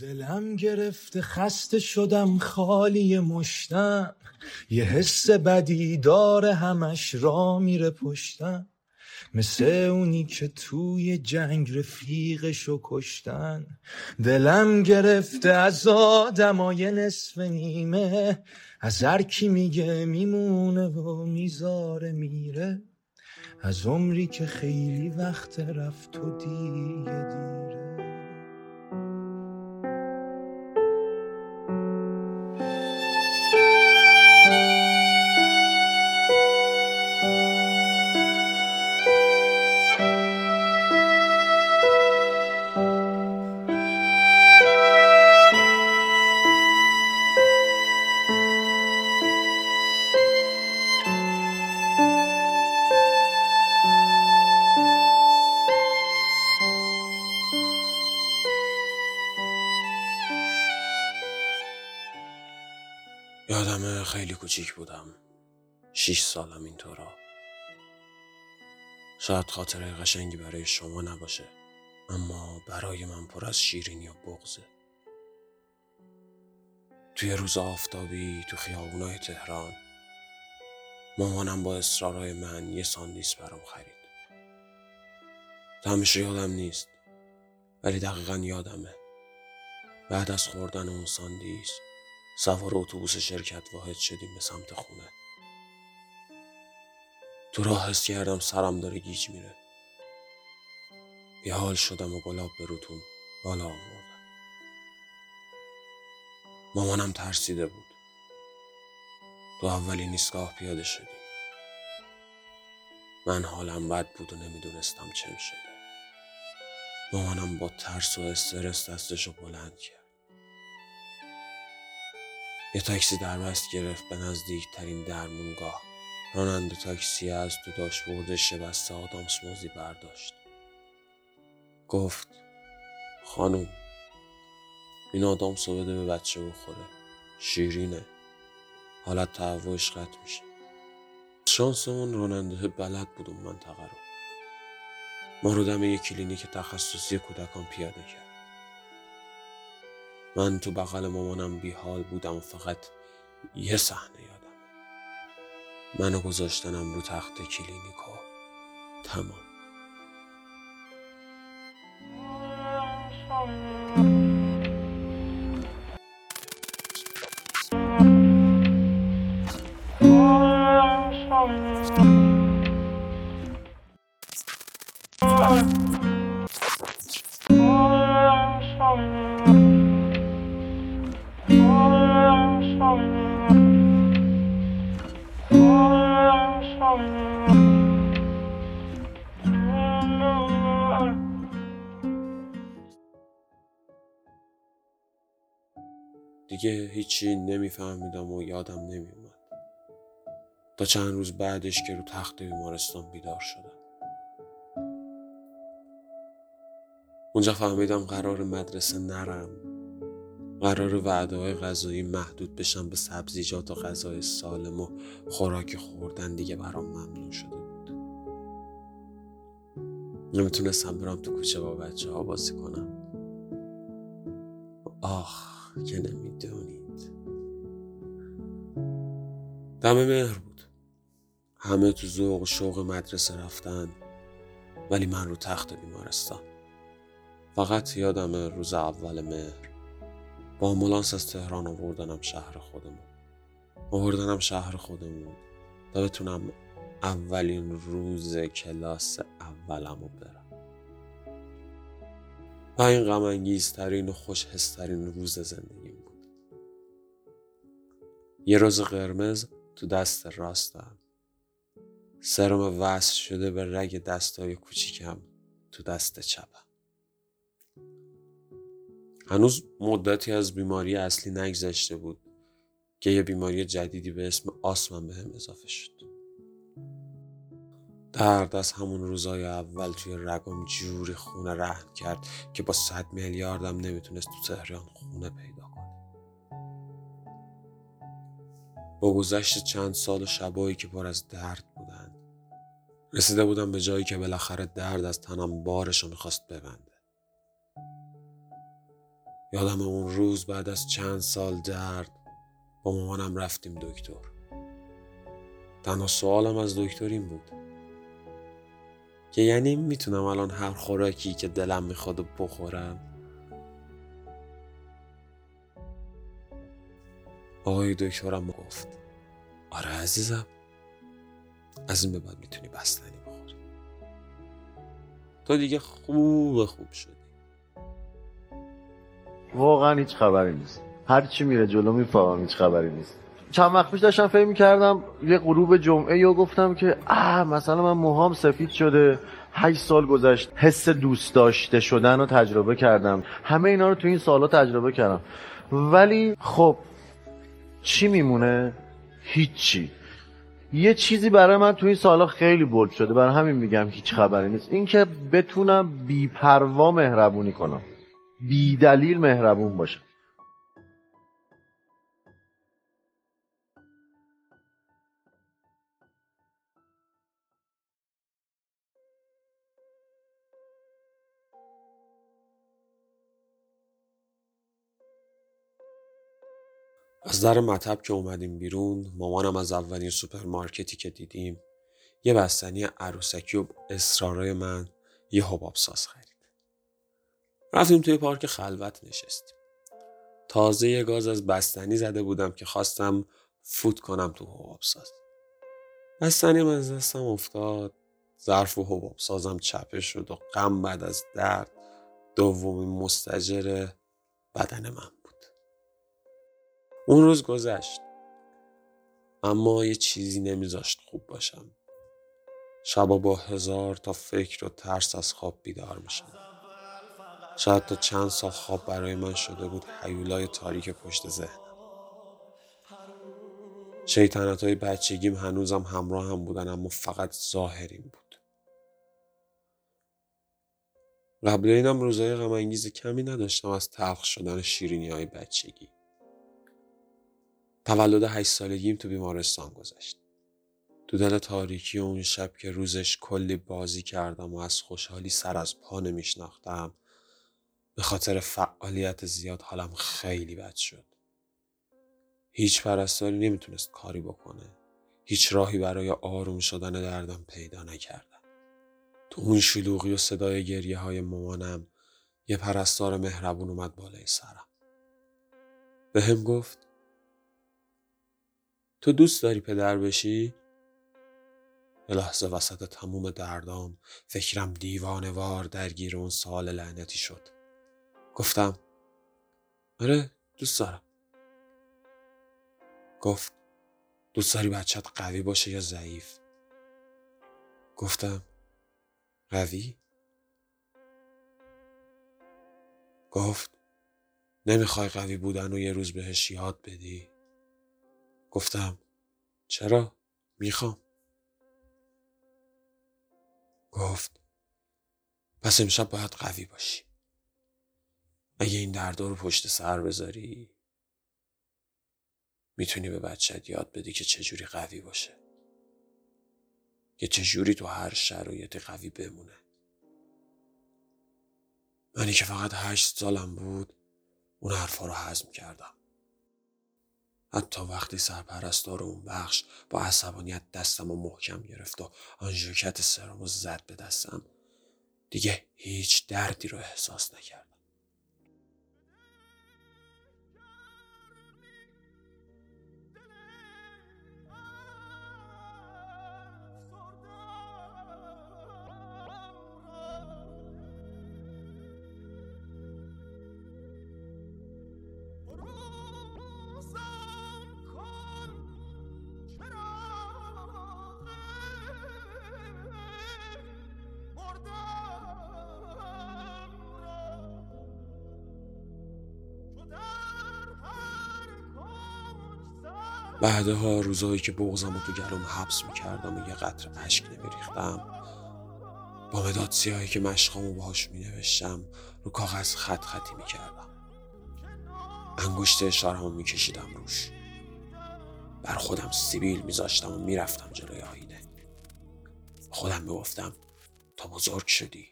دلم گرفته خسته شدم خالی مشتم. یه حس بدی داره همش را میره پشتم. مثل اونی که توی جنگ رفیقشو کشتن. دلم گرفته از آدمای نصف نیمه. از هر کی میگه میمونه و می‌ذاره میره. از عمری که خیلی وقت رفت و دیگه دیره. کوچیک بودم. شیش سالم اینطورا. شاید خاطره قشنگی برای شما نباشه اما برای من پر از شیرینی و بغزه توی روز آفتابی تو خیابونای تهران مامانم با اصرارای من یه ساندیس برام خرید. تمشه یادم نیست ولی دقیقا یادمه. بعد از خوردن اون ساندیس سوار اتوبوس شرکت واحد شدیم به سمت خونه. تو راه حس کردم سرم داره گیج میره. بیحال شدم و گلاب به روتون بالا آوردم. مامانم ترسیده بود. تو اولین ایستگاه پیاده شدیم من حالم بد بود و نمی‌دونستم چه شده مامانم با ترس و استرس دستشو بلند کرد. یه تاکسی دربست گرفت به نزدیکترین درمونگاه راننده تاکسی از تو داشبورد شبسته آدامس موزی برداشت. گفت خانوم این رو بده به بچه بخوره. شیرینه. حالت تهوعش قطع میشه. شانسمون راننده بلد بود اون منطقه رو. ما رو دم یک کلینیک تخصصی کودکان پیاده کرد. من تو بغل مامانم بیحال بودم و فقط یه صحنه یادم. منو گذاشتنم رو تخت کلینیکو. تمام. دیگه هیچی نمیفهمیدم و یادم نمیومد تا چند روز بعدش که رو تخت بیمارستان بیدار شدم. اونجا فهمیدم قرار مدرسه نرم. قرار وعده های غذایی محدود بشم به سبزیجات و غذای سالم و خوراک خوردن دیگه برام ممنون شده بود. نمی‌تونستم برم تو کوچه با بچه ها بازی کنم. آخ. که نمی‌دونید دم مهر بود. همه تو ذوق و شوق مدرسه رفتن ولی من رو تخت بیمارستان. فقط یادم روز اول مهر. با آمبولانس از تهران آوردنم شهر خودمون. آوردنم شهر خودمون. تا بتونم اولین روز کلاس اولم رو برم. و این غم ترین و خوشحسترین روز زندگیم بود یه روز قرمز تو دست راستم. سرم وصل شده به رگ دستای کوچیکم تو دست چپم. هنوز مدتی از بیماری اصلی نگذشته بود که یه بیماری جدیدی به اسم آسمم به هم اضافه شد. درد از همون روزای اول توی رگم جوری خونه رهن کرد که با صد میلیاردم نمی‌تونست تو تهران خونه پیدا کنه. با گذشت چند سال و شبایی که پر از درد بودن رسیده بودم به جایی که بالاخره درد از تنم بارش رو می‌خواست ببنده. یادم اون روز بعد از چند سال درد با مامانم رفتیم دکتر. تنها سوالم از دکتر این بود. که یعنی می‌تونم الان هر خوراکی که دلم می‌خواد بخورم. آقای دکترم گفت آره عزیزم. از این به بعد می‌تونی بستنی بخوری. تو دیگه خوب خوب شدی. واقعا هیچ خبری نیست. هر چی میره جلو می‌فهمم هیچ خبری نیست. چند وقت پیش داشتم فکر می‌کردم یه غروب جمعه یا گفتم که اه مثلا من موهام سفید شده هشت سال گذشت حس دوست داشته شدن رو تجربه کردم. همه اینا رو تو این سالا تجربه کردم. ولی خب چی میمونه؟ هیچی. یه چیزی برای من تو این سالا خیلی بولد شده. برای همین میگم هیچ خبری نیست. اینکه بتونم بیپروا مهربونی کنم. بی دلیل مهربون باشم. از در مطب که اومدیم بیرون مامانم از اولین سوپرمارکتی که دیدیم یه بستنی عروسکی و اصرارای من یه حباب ساز خرید. رفتیم توی پارک خلوت نشستیم. تازه یه گاز از بستنی زده بودم که خواستم فوت کنم تو حباب ساز. بستنی من از دستم افتاد ظرف و حباب سازم چپه شد و غم بعد از درد دومین مستجر بدن من اون روز گذشت. اما یه چیزی نمیذاشت خوب باشم. شبا با هزار تا فکر و ترس از خواب بیدار میشم. شاید تا چند سال خواب برای من شده بود حیولای تاریک پشت ذهنم. شیطنت های بچگیم هنوزم همراه هم بودن اما فقط ظاهرین بود. قبل اینم روزای غم کمی نداشتم از تلخ شدن شیرینی های بچگی. تولد هشت سالگیم تو بیمارستان گذشت. تو دل تاریکی اون شب که روزش کلی بازی کردم و از خوشحالی سر از پا نمیشناختم به خاطر فعالیت زیاد حالم خیلی بد شد. هیچ پرستاری نمی‌تونست کاری بکنه. هیچ راهی برای آروم شدن دردم پیدا نکردم. تو اون شلوغی و صدای گریه های مامانم یه پرستار مهربون اومد بالای سرم. به هم گفت تو دوست داری پدر بشی؟ به لحظه وسط تموم دردام فکرم دیوانه وار درگیر اون سال لعنتی شد. گفتم آره دوست دارم. گفت دوست داری بچت قوی باشه یا ضعیف؟ گفتم قوی؟ گفت نمی‌خوای قوی بودن و یه روز بهش یاد بدی؟ گفتم چرا؟ می‌خوام. گفت پس امشب باید قوی باشی. اگه این دردا رو پشت سر بذاری می‌تونی به بچت یاد بدی که چجوری قوی باشه. که چجوری تو هر شرایطی قوی بمونه. منی که فقط هشت سالم بود اون حرفا رو حزم کردم. حتی وقتی سرپرستار اون بخش با عصبانیت دستم و محکم گرفت و آنژوکت سرم زد به دستم دیگه هیچ دردی رو احساس نکرد. بعدها روزایی که بغزم رو تو گلوم حبس می‌کردم و یه قطر اشک نمیریختم با مداد سیاهی که مشقامو باهاش مینوشتم رو کاغذ خط خطی می‌کردم. انگشت اشارهمو میکشیدم روش. بر خودم سیبیل میذاشتم و می‌رفتم جلوی آینه خودم می‌گفتم تا بزرگ شدی.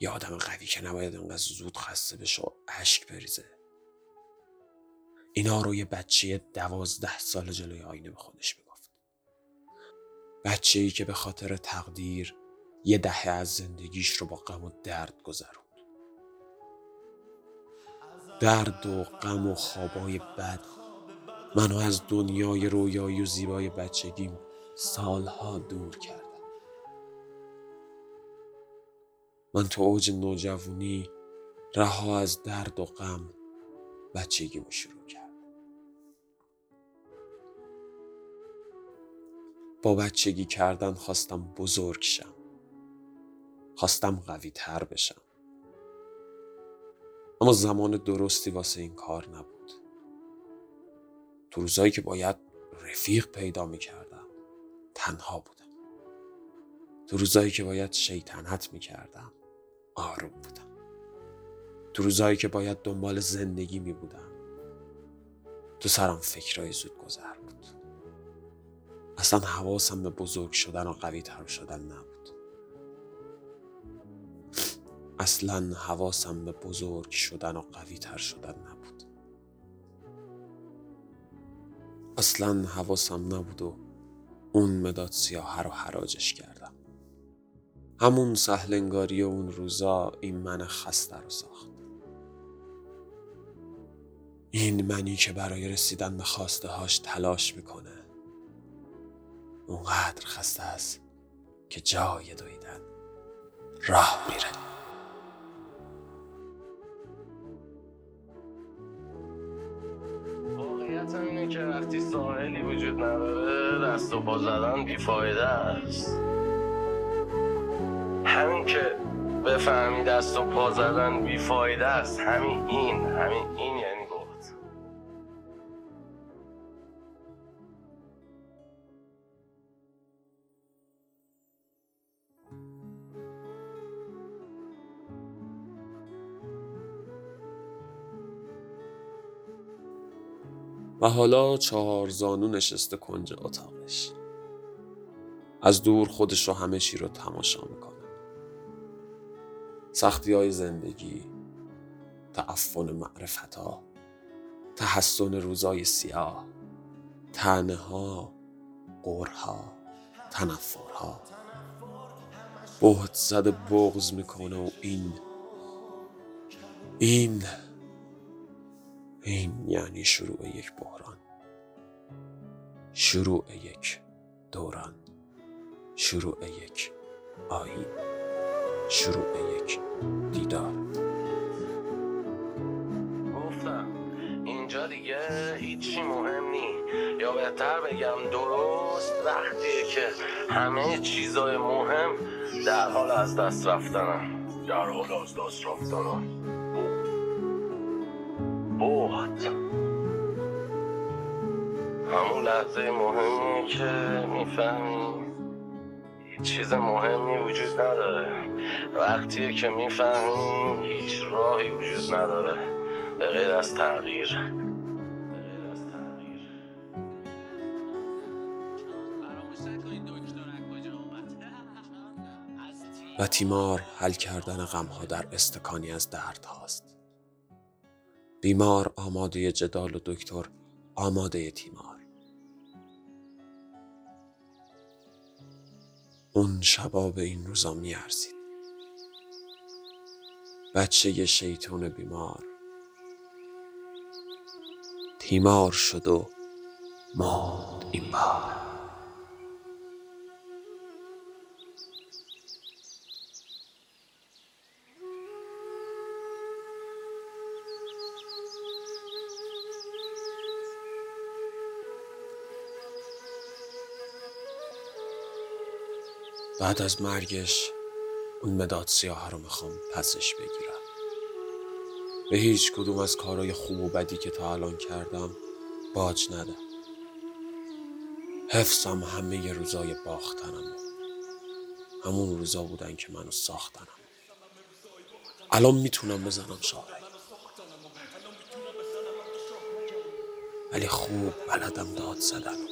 یه آدم قوی که نباید انقدر زود خسته بشه و اشک بریزه. اینا رو یه بچه دوازده سال جلوی آینه به خودش می‌گفت. بچه ای که به خاطر تقدیر یه دهه از زندگیش رو با غم و درد گذروند. درد و غم و خوابای بد منو از دنیای رویایی و زیبای بچگیم سالها دور کردم. من تو اوج نوجوانی رها از درد و غم بچگیمو شروع کردم. با بچگی کردن خواستم بزرگ شم. خواستم قوی تر بشم. اما زمان درستی واسه این کار نبود. تو روزایی که باید رفیق پیدا می کردم تنها بودم. تو روزایی که باید شیطنت می کردم آروم بودم. تو روزایی که باید دنبال زندگی می بودم تو سرم فکرهای زود گذر بود. اصلا حواسم به بزرگ شدن و قوی تر شدن نبود. اصلا حواسم به بزرگ شدن و قوی تر شدن نبود. اصلا حواسم نبود و اون مداد سیاه رو حراجش کردم. همون سهلنگاری اون روزا این من خسته رو ساخت. این منی که برای رسیدن به خواسته هاش تلاش می‌کنه. اونقدر خسته است که جای دویدن راه میره. که وقتی ساحلی وجود نداره دست و پا زدن بیفایده است. همین که بفهمی دست و پا زدن بیفایده است همین این همین این یعنی و حالا چهار زانو نشسته کنج اتاقش. از دور خودش رو همه چی رو تماشا می‌کنه. سختی های زندگی تعفن معرفت ها تحسن روزای سیاه تنه ها قرها تنفرها. بهت زده بغز می‌کنه و این این این یعنی شروع یک بحران. شروع یک دوران. شروع یک آیین. شروع یک دیدار. گفتم اینجا دیگه هیچی مهم نی. یا بهتر بگم درست وقتیه که همه چیزای مهم در حال از دست رفتنن. در حال از دست رفتنن. لحظه مهمیه که می‌فهمی. هیچ چیز مهمی وجود نداره. وقتیه که می‌فهمی هیچ راهی وجود نداره. به غیر از تغییر. و تیمار حل کردن غمها در استکانی از درد هاست. بیمار آماده جدال و دکتر آماده تیمار. اون شبا به این روزا میارزید. بچه شیطون بیمار. تیمار شد و ماند این بار. بعد از مرگش اون مداد سیاه رو می‌خوام پسش بگیرم. به هیچ کدوم از کارهای خوب و بدی که تا الان کردم باج نده. حفظم همه ی روزای باختنم. همون روزا بودن که منو ساختنم. الان می‌تونم بزنم شاهد ولی خوب بلدم داد زدن.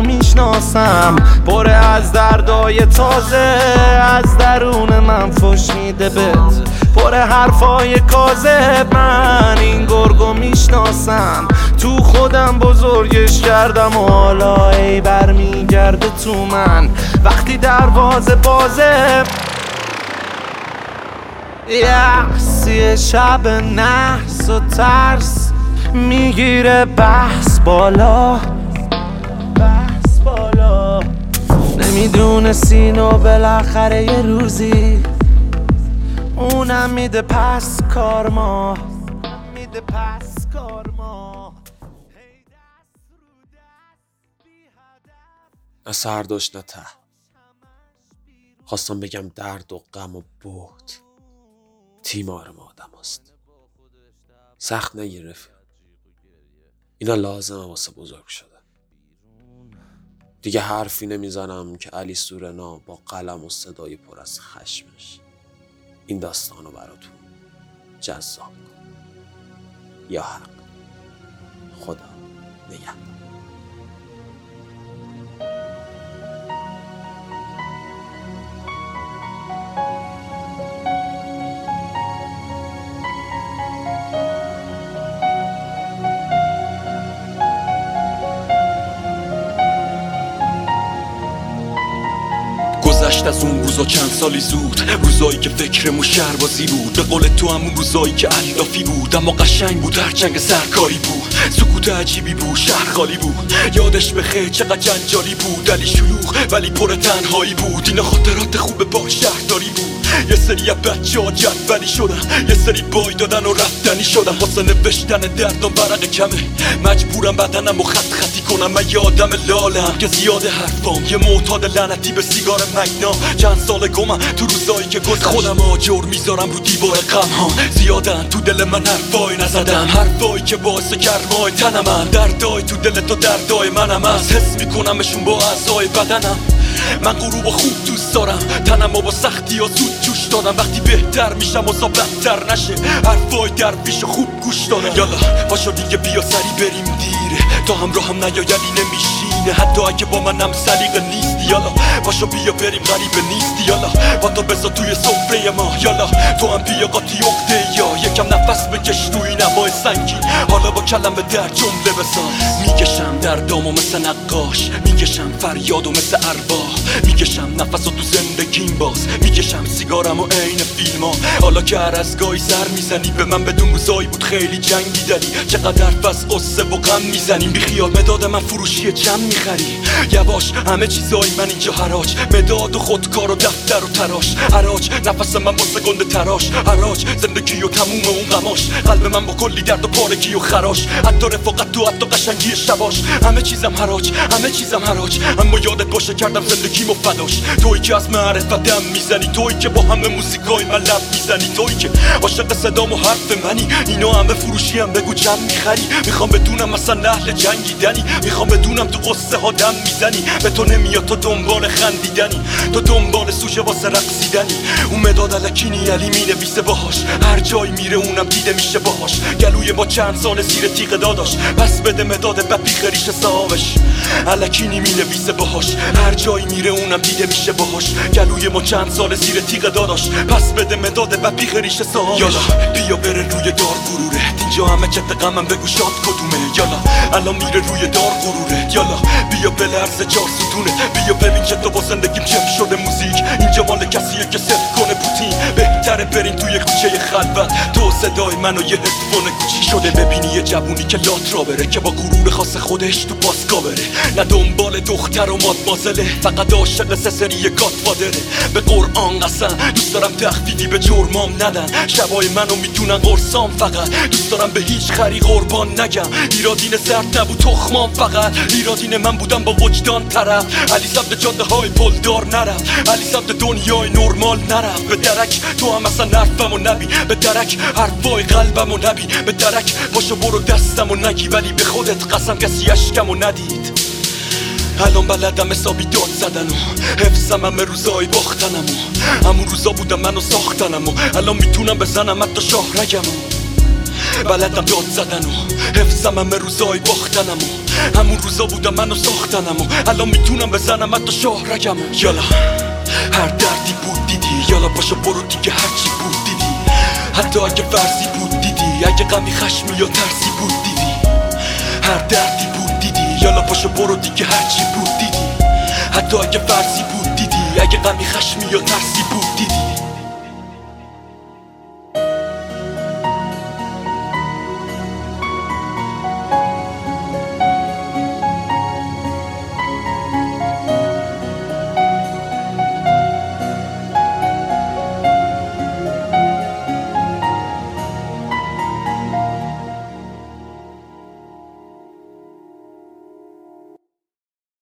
می‌شناسم. پر از دردای تازه از درون من فش میده بت. پر حرفای کازه من این گرگو می‌شناسم. تو خودم بزرگش کردم و حالا ای برمیگرده تو من. وقتی دروازه بازه یحسی شب نحس و ترس می‌گیره بحث بالا. نمی‌دونه سینو بالاخره یه روزی اونم میده پس کارما میده پس کارما نه سر داشت نه ته. خواستم بگم درد و غم و بود تیمار ما آدم هست سخت نگرفت اینا لازمه واسه بزرگ شده دیگه حرفی نمی‌زنم که علی سورنا با قلم و صدای پر از خشمش این داستانو براتون جذاب کن یا حق. خدا نگهدار. گذشت از اون روزا چند سالی زود. روزایی که فکرمو شهربازی بود. به قول تو همون روزایی که علافی بود. اما قشنگ بود هر چنگ سرکاری بود. سکوت عجیبی بود شهر خالی بود. یادش به خیر چقدر جنجالی بود. علی شلوغ ولی پر تنهایی بود. اینا خاطرات خوب با شهرداری بود یه سری بچه ها جدولی شدن یه سری بای دادن و رفتنی شدن واسه نوشتن دردم برق کمه مجبورم بدنم و خط خطی کنم من یه آدم لالم که زیاد حرفام یه معتاد لعنتی به سیگار مگنا. چند سال گمم تو روزایی که گذشت. خودم آجر می‌ذارم رو دیوار غم ها زیادن تو دل من حرفای نزدم. حرفایی که باعث کرمای تنمم دردای تو دل تو دردای منم از حس میکنمشون با اعضای بدنم. من غروب و خوب دوست دارم. تنم با سختی و زود جوش دادم. وقتی بهتر میشم و بدتر نشه. حرفای در پیش خوب گوش دارم یالا پاشو دیگه بیا سری بریم دیره. تا همراه هم نیایدی نمیشینه. حتی اگه با منم سلیقه نیستی یالا. پاشو بیا بریم غریبه نیستی یالا. با تو بزا توی سفره ما یالا. تو هم بیا قاطی اقده یا. یکم نفس بکش تو این هوای سنگین حالا با کلمه در جمله بساز. می‌کشم در دامو مثل نقاش. می‌کشم فریادو مثل اربا. می‌کشم نفس تو زندگیم باز. می‌کشم سیگارم و عین فیلم ها حالا که هر از گاهی سر می‌زنی به من بدون روزایی بود. خیلی جنگی داری چقدر پس قصه و غم می‌زنیم بیخیال مداد من فروشی چم می‌خری؟ یواش همه چیزای من اینجا حراج. مداد و خودکار و دفتر و تراش. حراج نفس من با گنده تراش. حراج زندگی و تموم اون غماش قلب من با کلی درد و پارگی و خراش. حتی رفاقت تو حتی قشنگی شباش. همه چیزم حراج همه چیزم حراج. اما یادت باشه کردم زندگیمو فداش. توی که از معرفت دم می‌زنی. توی که با همه موسیقای من لب می‌زنی. توی که عاشق صدام و حرف منی. اینا همه فروشی هم بگو چند می‌خری. می‌خوام بدونم مثلا اهل جنگیدنی می‌خوام بدونم تو قصه ها دم می‌زنی. به تو نمیاد تو دنبال خندیدنی. تو دنبال سوژه واسه رقصیدنی. اون مداد الکینی علی می‌نویسه باهاش. هر جایی میره اونم دیده میشه باهاش. گلوی ما چند سال زیر تیغ داداش. پس بده مداد بپیخ ریش صاحبش. الکینی می‌نویسه باهاش. هر جایی میره اونم دیده میشه باهاش. گلوی ما چند سال زیر تیغ داداش. پس بده مداد بپیخ ریش صاحبش. یالا بیا بره روی دار غروره. اینجا همه کت غمم بگو شاد کدومه. یالا الان میره روی دار غروره. یالا بیا بلرز چار ستونه. بیا ببین که تو با زندگیم چه شده موزیک. اینجا مال کسیه که ست کنه پوتین. بهتره برین توی کوچه خلوت تو صدای منو یه هدفون کوچی شده ببینی یه جوونی که لات را بره که با غرور خاص خودش تو پاسکا بره. نه دنبال دختر و مادمازله فقط عاشق سه سری گاتفادره به قرآن قسم دوست دارم تخفیفی به جرمام ندن. شبای منو می‌تونن قرصام فقط. دوست دارم به هیچ خری قربان نگم. ایرادین زرد نبود تخمام فقط. ایرادین من بودم با وجدان طرف. علی سبت جاده های پلدار نرفت. علی سبت دنیای نرمال نرفت. به درک تو هم اصلا حرفم و نبی. به درک حرفای قلبم و نبی. به درک باشو برو دستم و نگی. ولی به خودت قسم کسی اشکم و ندید. الان بلدم حسابی داد زدن و حفظم همه روزای باختنم و همون روزا بودم منو ساختنم و الان می‌تونم بزنم حتی شاهرگم بلدم داد زدن و حفظم همه روزای باختنم و همون روزا بودم منو ساختنم و الان می‌تونم بزنم حتی شهرگم و. یالا هر دردی بود دیدی. یالا باشا برو دیگه هرچی بود. حتی اگه فرضی بود دیدی اگه غمی خشمی یا ترسی بود دیدی. هر دردی بود دیدی یالا پاشو برو دیگه هرچی بود دیدی. حتی اگه فرضی بود دیدی اگه غمی خشمی یا ترسی بود دیدی.